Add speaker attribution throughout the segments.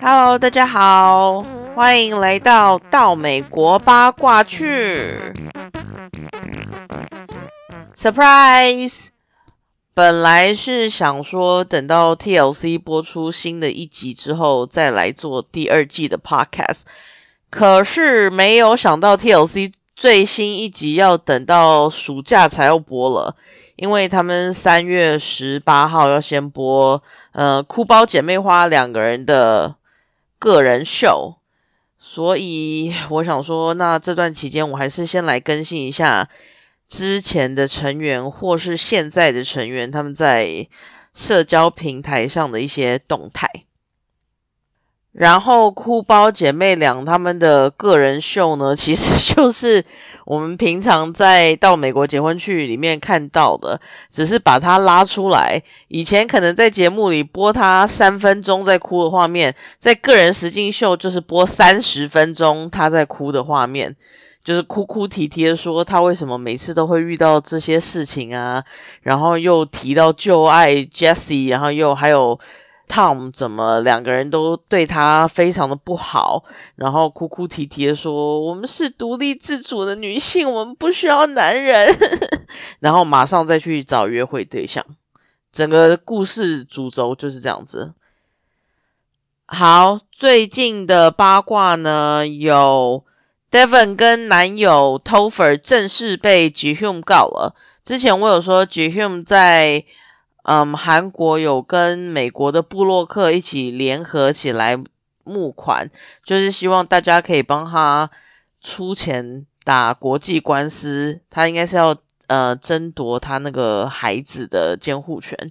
Speaker 1: Hello，大家好，欢迎来到到美国八卦去。Surprise！本来是想说等到 TLC 播出新的一集之后再来做第二季的 Podcast，可是没有想到 TLC 最新一集要等到暑假才要播了，因为他们三月十八号要先播呃哭包姐妹花两个人的。个人秀，所以我想说，那这段期间我还是先来更新一下之前的成员或是现在的成员他们在社交平台上的一些动态。然后哭包姐妹俩他们的个人秀呢，其实就是我们平常在到美国结婚去里面看到的，只是把它拉出来。以前可能在节目里播他三分钟在哭的画面，在个人实境秀就是播三十分钟他在哭的画面，就是哭哭啼啼的说他为什么每次都会遇到这些事情啊，然后又提到旧爱 Jessie，然后又还有。Tom 怎么两个人都对他非常的不好，然后哭哭啼啼的说：“我们是独立自主的女性，我们不需要男人。”然后马上再去找约会对象，整个故事主轴就是这样子。好，最近的八卦呢，有 Devon 跟男友 Tofer 正式被 Jihum 告了。之前我有说 Jihum 在。嗯，韩国有跟美国的布洛克一起联合起来募款，就是希望大家可以帮他出钱打国际官司。他应该是要呃争夺他那个孩子的监护权。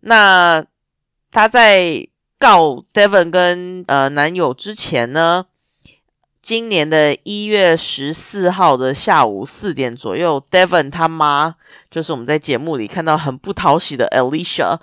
Speaker 1: 那他在告 Devon 跟呃男友之前呢？今年的一月十四号的下午四点左右，Devon 他妈就是我们在节目里看到很不讨喜的 Alicia，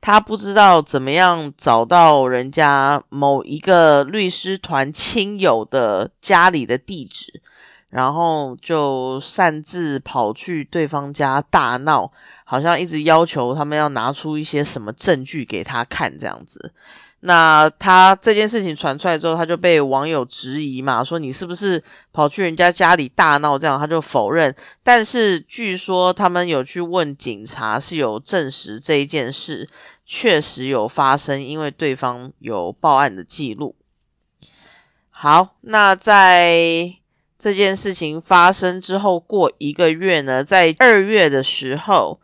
Speaker 1: 他不知道怎么样找到人家某一个律师团亲友的家里的地址，然后就擅自跑去对方家大闹，好像一直要求他们要拿出一些什么证据给他看这样子。那他这件事情传出来之后，他就被网友质疑嘛，说你是不是跑去人家家里大闹？这样他就否认。但是据说他们有去问警察，是有证实这一件事确实有发生，因为对方有报案的记录。好，那在这件事情发生之后过一个月呢，在二月的时候。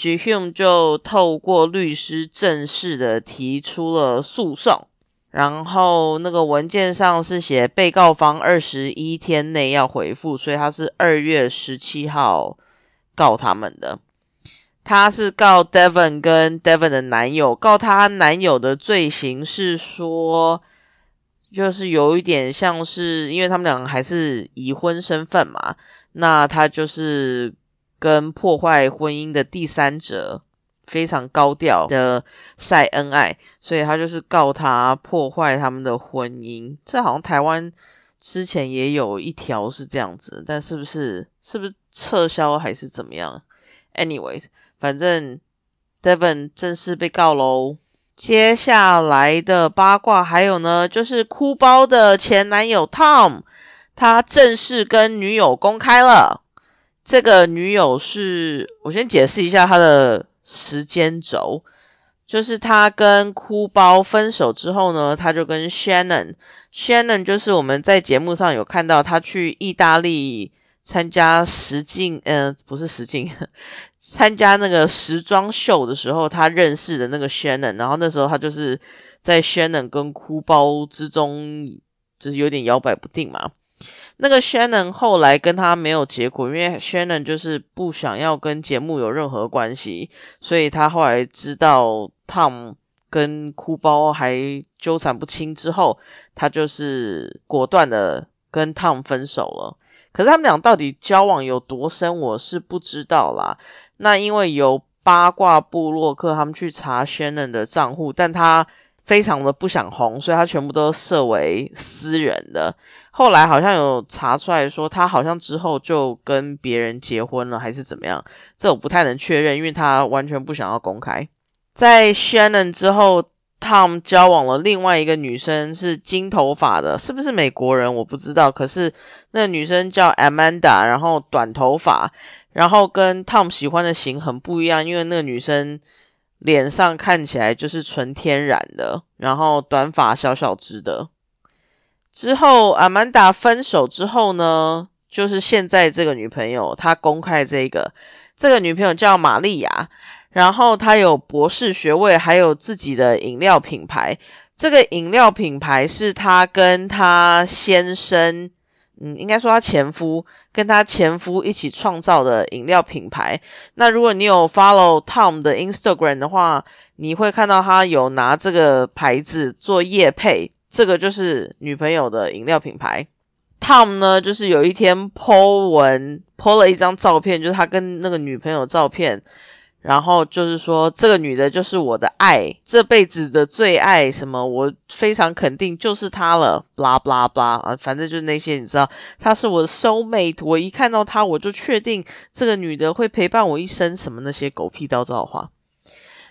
Speaker 1: Jihum 就透过律师正式的提出了诉讼，然后那个文件上是写被告方二十一天内要回复，所以他是二月十七号告他们的。他是告 Devon 跟 Devon 的男友，告他男友的罪行是说，就是有一点像是，因为他们两个还是已婚身份嘛，那他就是。跟破坏婚姻的第三者非常高调的晒恩爱，所以他就是告他破坏他们的婚姻。这好像台湾之前也有一条是这样子，但是不是是不是撤销还是怎么样？Anyways，反正 Devon 正式被告喽。接下来的八卦还有呢，就是哭包的前男友 Tom，他正式跟女友公开了。这个女友是我先解释一下她的时间轴，就是他跟哭包分手之后呢，他就跟 Shannon，Shannon 就是我们在节目上有看到他去意大利参加实境，嗯，不是实境，参加那个时装秀的时候，他认识的那个 Shannon，然后那时候他就是在 Shannon 跟哭包之中，就是有点摇摆不定嘛。那个 Shannon 后来跟他没有结果，因为 Shannon 就是不想要跟节目有任何关系，所以他后来知道 Tom 跟哭包还纠缠不清之后，他就是果断的跟 Tom 分手了。可是他们俩到底交往有多深，我是不知道啦。那因为有八卦部落客他们去查 Shannon 的账户，但他。非常的不想红，所以他全部都设为私人的。后来好像有查出来说，他好像之后就跟别人结婚了，还是怎么样？这我不太能确认，因为他完全不想要公开。在 Shannon 之后，Tom 交往了另外一个女生，是金头发的，是不是美国人？我不知道。可是那女生叫 Amanda，然后短头发，然后跟 Tom 喜欢的型很不一样，因为那个女生。脸上看起来就是纯天然的，然后短发小小只的。之后阿曼达分手之后呢，就是现在这个女朋友，她公开这个，这个女朋友叫玛利亚，然后她有博士学位，还有自己的饮料品牌。这个饮料品牌是她跟她先生。嗯，应该说她前夫跟她前夫一起创造的饮料品牌。那如果你有 follow Tom 的 Instagram 的话，你会看到他有拿这个牌子做叶配。这个就是女朋友的饮料品牌。Tom 呢，就是有一天 po 文 po 了一张照片，就是他跟那个女朋友照片。然后就是说，这个女的就是我的爱，这辈子的最爱，什么我非常肯定就是她了，blah blah blah 啊，反正就是那些你知道，她是我的 soul mate，我一看到她我就确定这个女的会陪伴我一生，什么那些狗屁叨叨话。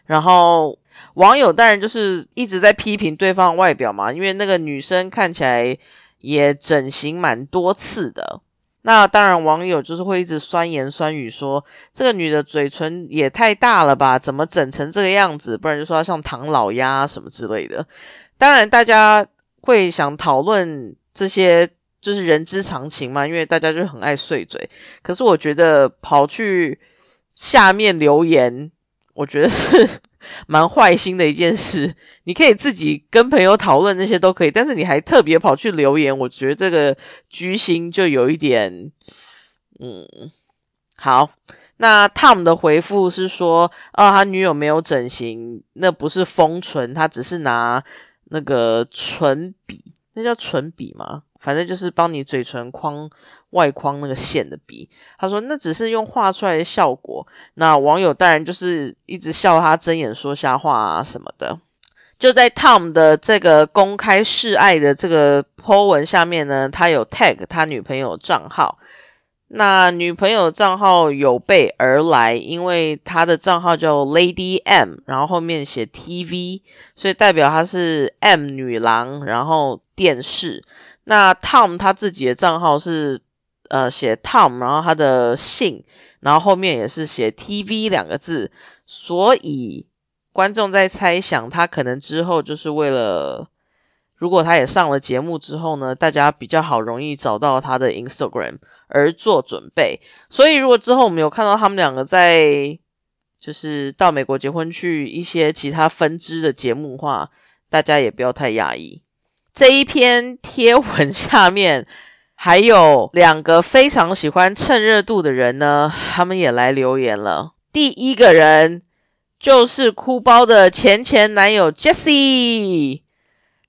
Speaker 1: 然后网友当然就是一直在批评对方外表嘛，因为那个女生看起来也整形蛮多次的。那当然，网友就是会一直酸言酸语，说这个女的嘴唇也太大了吧？怎么整成这个样子？不然就说她像唐老鸭什么之类的。当然，大家会想讨论这些，就是人之常情嘛，因为大家就很爱碎嘴。可是我觉得跑去下面留言，我觉得是。蛮坏心的一件事，你可以自己跟朋友讨论那些都可以，但是你还特别跑去留言，我觉得这个居心就有一点，嗯，好。那 Tom 的回复是说，哦，他女友没有整形，那不是封唇，他只是拿那个唇笔，那叫唇笔吗？反正就是帮你嘴唇框外框那个线的笔，他说那只是用画出来的效果。那网友当然就是一直笑他睁眼说瞎话啊什么的。就在 Tom 的这个公开示爱的这个 po 文下面呢，他有 tag 他女朋友账号。那女朋友账号有备而来，因为他的账号叫 Lady M，然后后面写 TV，所以代表他是 M 女郎，然后电视。那 Tom 他自己的账号是呃写 Tom，然后他的姓，然后后面也是写 TV 两个字，所以观众在猜想他可能之后就是为了，如果他也上了节目之后呢，大家比较好容易找到他的 Instagram 而做准备。所以如果之后我们有看到他们两个在就是到美国结婚去一些其他分支的节目话，大家也不要太讶异。这一篇贴文下面还有两个非常喜欢蹭热度的人呢，他们也来留言了。第一个人就是哭包的前前男友 Jesse，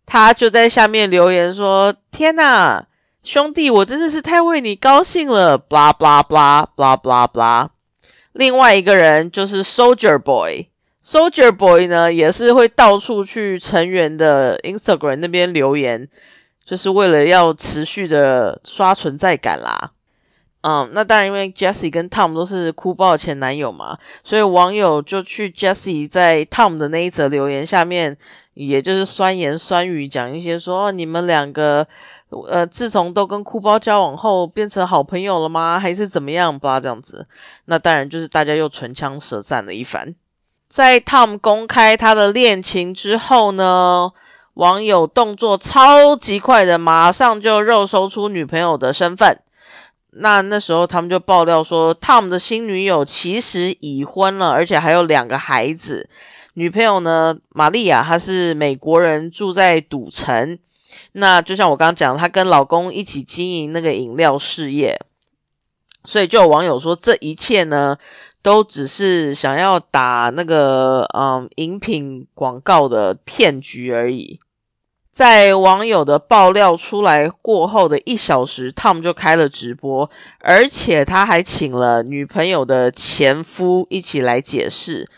Speaker 1: 他就在下面留言说：“天哪，兄弟，我真的是太为你高兴了！”blah blah blah blah blah blah。另外一个人就是 Soldier Boy。Soldier Boy 呢，也是会到处去成员的 Instagram 那边留言，就是为了要持续的刷存在感啦。嗯，那当然，因为 Jessie 跟 Tom 都是哭爆前男友嘛，所以网友就去 Jessie 在 Tom 的那一则留言下面，也就是酸言酸语讲一些说，你们两个，呃，自从都跟哭包交往后，变成好朋友了吗？还是怎么样吧？这样子，那当然就是大家又唇枪舌战了一番。在 Tom 公开他的恋情之后呢，网友动作超级快的，马上就肉搜出女朋友的身份。那那时候他们就爆料说，Tom 的新女友其实已婚了，而且还有两个孩子。女朋友呢，玛利亚，她是美国人，住在赌城。那就像我刚刚讲，她跟老公一起经营那个饮料事业。所以就有网友说，这一切呢。都只是想要打那个嗯饮品广告的骗局而已。在网友的爆料出来过后的一小时，Tom 就开了直播，而且他还请了女朋友的前夫一起来解释。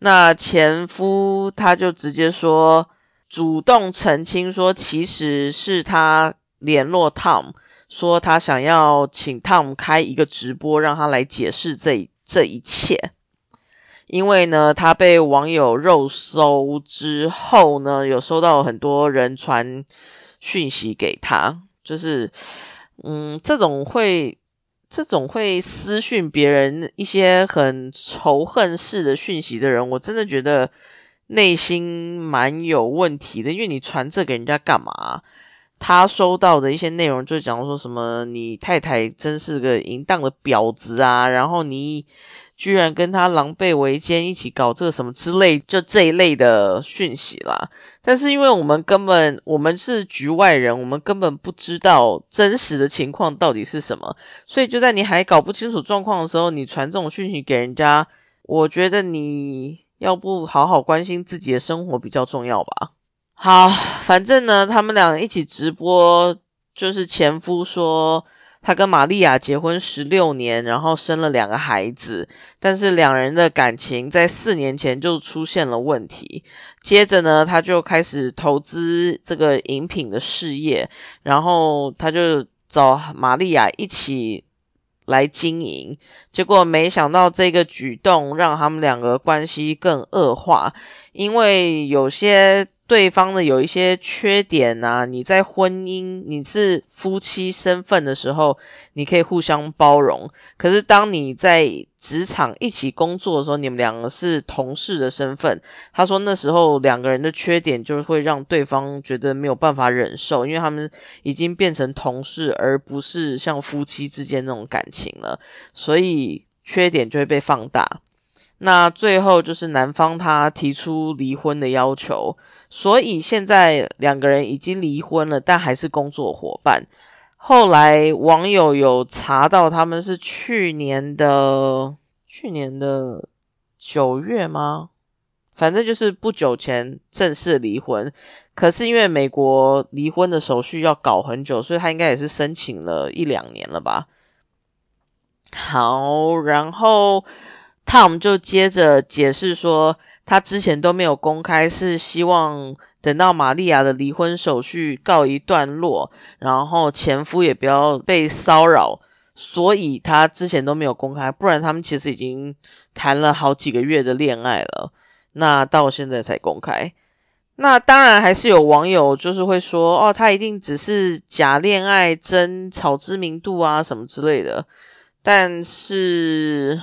Speaker 1: 那前夫他就直接说，主动澄清说，其实是他联络 Tom，说他想要请 Tom 开一个直播，让他来解释这这一切。因为呢，他被网友肉搜之后呢，有收到很多人传讯息给他，就是，嗯，这种会，这种会私讯别人一些很仇恨式的讯息的人，我真的觉得内心蛮有问题的。因为你传这给人家干嘛？他收到的一些内容就讲说什么，你太太真是个淫荡的婊子啊，然后你。居然跟他狼狈为奸，一起搞这个什么之类，就这一类的讯息啦。但是因为我们根本我们是局外人，我们根本不知道真实的情况到底是什么，所以就在你还搞不清楚状况的时候，你传这种讯息给人家，我觉得你要不好好关心自己的生活比较重要吧。好，反正呢，他们俩一起直播，就是前夫说。他跟玛利亚结婚十六年，然后生了两个孩子，但是两人的感情在四年前就出现了问题。接着呢，他就开始投资这个饮品的事业，然后他就找玛利亚一起来经营。结果没想到这个举动让他们两个关系更恶化，因为有些。对方的有一些缺点啊，你在婚姻你是夫妻身份的时候，你可以互相包容。可是当你在职场一起工作的时候，你们两个是同事的身份，他说那时候两个人的缺点就是会让对方觉得没有办法忍受，因为他们已经变成同事，而不是像夫妻之间那种感情了，所以缺点就会被放大。那最后就是男方他提出离婚的要求，所以现在两个人已经离婚了，但还是工作伙伴。后来网友有查到他们是去年的去年的九月吗？反正就是不久前正式离婚。可是因为美国离婚的手续要搞很久，所以他应该也是申请了一两年了吧。好，然后。Tom 就接着解释说，他之前都没有公开，是希望等到玛利亚的离婚手续告一段落，然后前夫也不要被骚扰，所以他之前都没有公开。不然他们其实已经谈了好几个月的恋爱了，那到现在才公开。那当然还是有网友就是会说，哦，他一定只是假恋爱，争炒知名度啊什么之类的，但是。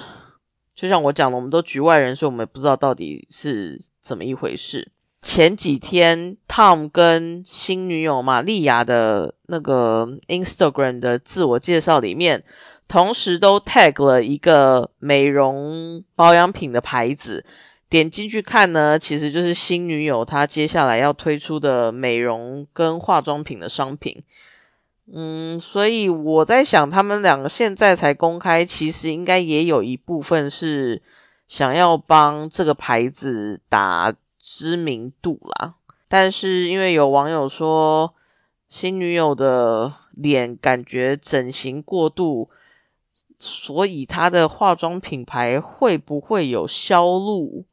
Speaker 1: 就像我讲的，我们都局外人，所以我们也不知道到底是怎么一回事。前几天，Tom 跟新女友玛利亚的那个 Instagram 的自我介绍里面，同时都 tag 了一个美容保养品的牌子。点进去看呢，其实就是新女友她接下来要推出的美容跟化妆品的商品。嗯，所以我在想，他们两个现在才公开，其实应该也有一部分是想要帮这个牌子打知名度啦。但是因为有网友说，新女友的脸感觉整形过度，所以她的化妆品牌会不会有销路，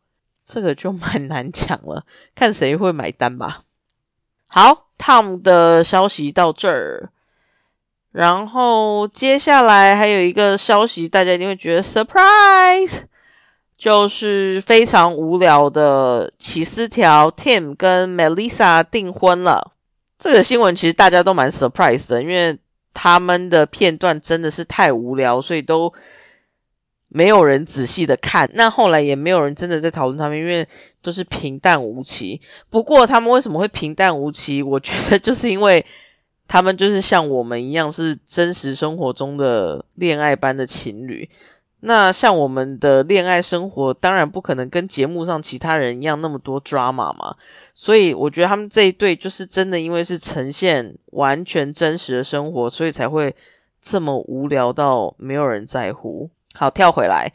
Speaker 1: 这个就蛮难讲了，看谁会买单吧。好，Tom 的消息到这儿。然后接下来还有一个消息，大家一定会觉得 surprise，就是非常无聊的起司条 Tim 跟 Melissa 订婚了。这个新闻其实大家都蛮 surprise 的，因为他们的片段真的是太无聊，所以都没有人仔细的看。那后来也没有人真的在讨论他们，因为都是平淡无奇。不过他们为什么会平淡无奇？我觉得就是因为。他们就是像我们一样，是真实生活中的恋爱般的情侣。那像我们的恋爱生活，当然不可能跟节目上其他人一样那么多 drama 嘛。所以我觉得他们这一对就是真的，因为是呈现完全真实的生活，所以才会这么无聊到没有人在乎。好，跳回来，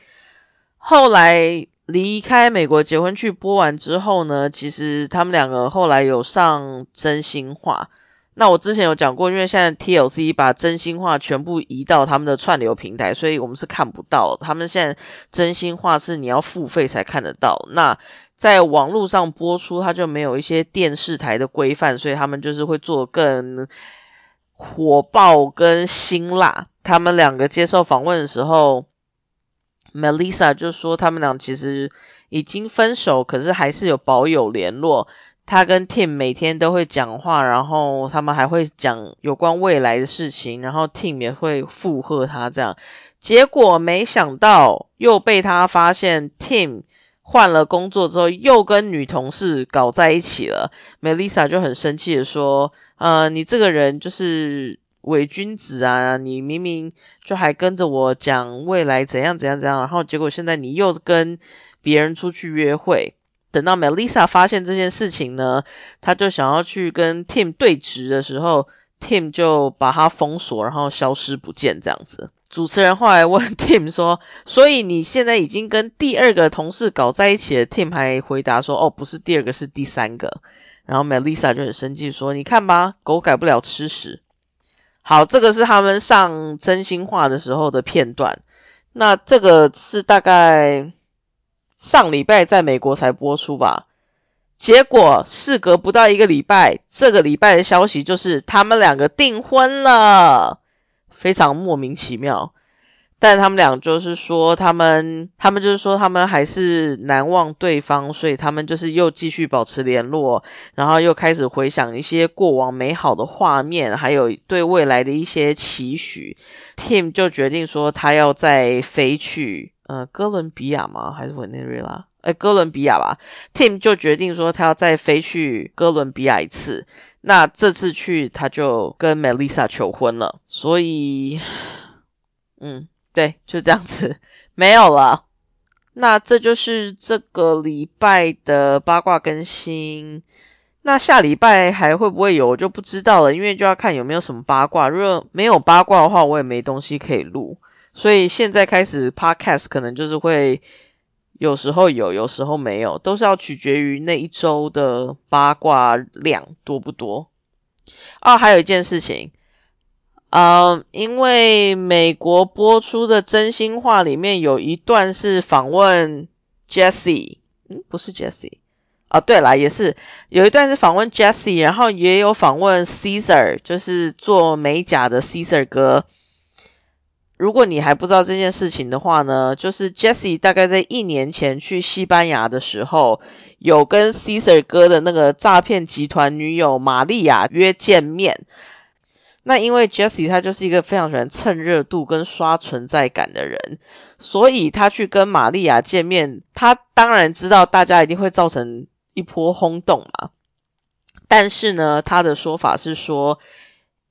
Speaker 1: 后来离开美国结婚去播完之后呢，其实他们两个后来有上真心话。那我之前有讲过，因为现在 TLC 把真心话全部移到他们的串流平台，所以我们是看不到。他们现在真心话是你要付费才看得到。那在网络上播出，它就没有一些电视台的规范，所以他们就是会做更火爆跟辛辣。他们两个接受访问的时候，Melissa 就说他们俩其实已经分手，可是还是有保有联络。他跟 Tim 每天都会讲话，然后他们还会讲有关未来的事情，然后 Tim 也会附和他这样。结果没想到又被他发现，Tim 换了工作之后又跟女同事搞在一起了。Melissa 就很生气的说：“呃，你这个人就是伪君子啊！你明明就还跟着我讲未来怎样怎样怎样，然后结果现在你又跟别人出去约会。”等到 Melissa 发现这件事情呢，他就想要去跟 Tim 对峙的时候，Tim 就把他封锁，然后消失不见。这样子，主持人后来问 Tim 说：“所以你现在已经跟第二个同事搞在一起了？”Tim 还回答说：“哦，不是第二个，是第三个。”然后 Melissa 就很生气说：“你看吧，狗改不了吃屎。”好，这个是他们上真心话的时候的片段。那这个是大概。上礼拜在美国才播出吧，结果事隔不到一个礼拜，这个礼拜的消息就是他们两个订婚了，非常莫名其妙。但他们俩就是说，他们他们就是说，他们还是难忘对方，所以他们就是又继续保持联络，然后又开始回想一些过往美好的画面，还有对未来的一些期许。Tim 就决定说，他要再飞去。呃，哥伦比亚吗？还是委内瑞拉？哎，哥伦比亚吧。Tim 就决定说，他要再飞去哥伦比亚一次。那这次去，他就跟 Melissa 求婚了。所以，嗯，对，就这样子，没有了。那这就是这个礼拜的八卦更新。那下礼拜还会不会有，我就不知道了，因为就要看有没有什么八卦。如果没有八卦的话，我也没东西可以录。所以现在开始，Podcast 可能就是会有时候有，有时候没有，都是要取决于那一周的八卦量多不多。啊，还有一件事情，嗯，因为美国播出的真心话里面有一段是访问 Jesse，嗯，不是 Jesse，啊，对了，也是有一段是访问 Jesse，然后也有访问 Caesar，就是做美甲的 Caesar 哥。如果你还不知道这件事情的话呢，就是 Jesse 大概在一年前去西班牙的时候，有跟 Caesar 哥的那个诈骗集团女友玛利亚约见面。那因为 Jesse 他就是一个非常喜欢蹭热度跟刷存在感的人，所以他去跟玛利亚见面，他当然知道大家一定会造成一波轰动嘛。但是呢，他的说法是说，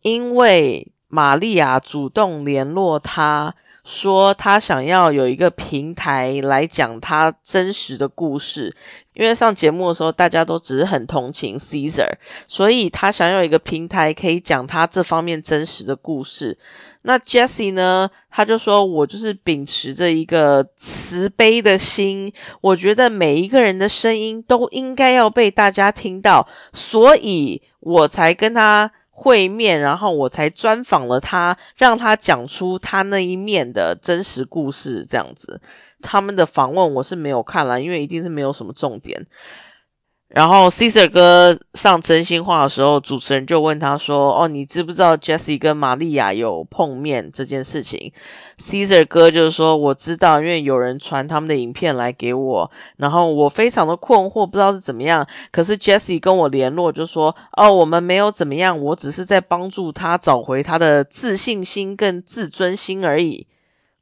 Speaker 1: 因为。玛利亚主动联络他，说他想要有一个平台来讲他真实的故事。因为上节目的时候，大家都只是很同情 Caesar，所以他想要一个平台可以讲他这方面真实的故事。那 Jesse 呢？他就说：“我就是秉持着一个慈悲的心，我觉得每一个人的声音都应该要被大家听到，所以我才跟他。”会面，然后我才专访了他，让他讲出他那一面的真实故事。这样子，他们的访问我是没有看了，因为一定是没有什么重点。然后 Caesar 哥上真心话的时候，主持人就问他说：“哦，你知不知道 Jesse 跟玛利亚有碰面这件事情？”Caesar 哥就是说：“我知道，因为有人传他们的影片来给我，然后我非常的困惑，不知道是怎么样。可是 Jesse 跟我联络，就说：‘哦，我们没有怎么样，我只是在帮助他找回他的自信心跟自尊心而已。’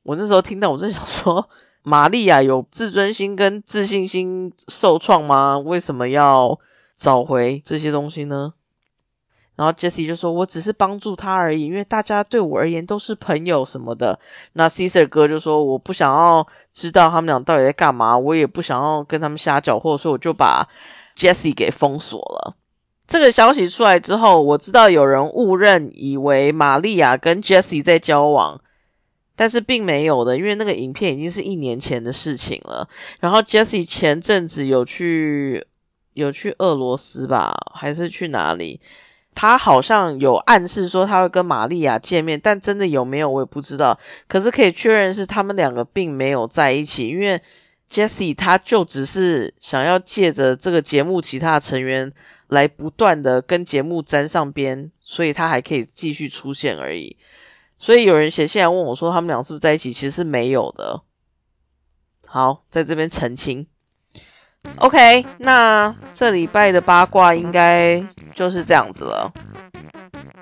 Speaker 1: 我那时候听到，我就想说。”玛利亚有自尊心跟自信心受创吗？为什么要找回这些东西呢？然后 Jesse 就说：“我只是帮助他而已，因为大家对我而言都是朋友什么的。”那 Caesar 哥就说：“我不想要知道他们俩到底在干嘛，我也不想要跟他们瞎搅和，所以我就把 Jesse 给封锁了。”这个消息出来之后，我知道有人误认以为玛利亚跟 Jesse 在交往。但是并没有的，因为那个影片已经是一年前的事情了。然后 Jesse 前阵子有去有去俄罗斯吧，还是去哪里？他好像有暗示说他会跟玛利亚见面，但真的有没有我也不知道。可是可以确认是他们两个并没有在一起，因为 Jesse 他就只是想要借着这个节目其他成员来不断的跟节目沾上边，所以他还可以继续出现而已。所以有人写信来问我说他们俩是不是在一起，其实是没有的。好，在这边澄清。OK，那这礼拜的八卦应该就是这样子了。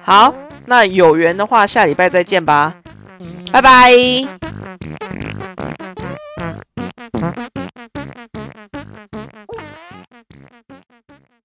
Speaker 1: 好，那有缘的话，下礼拜再见吧，拜拜。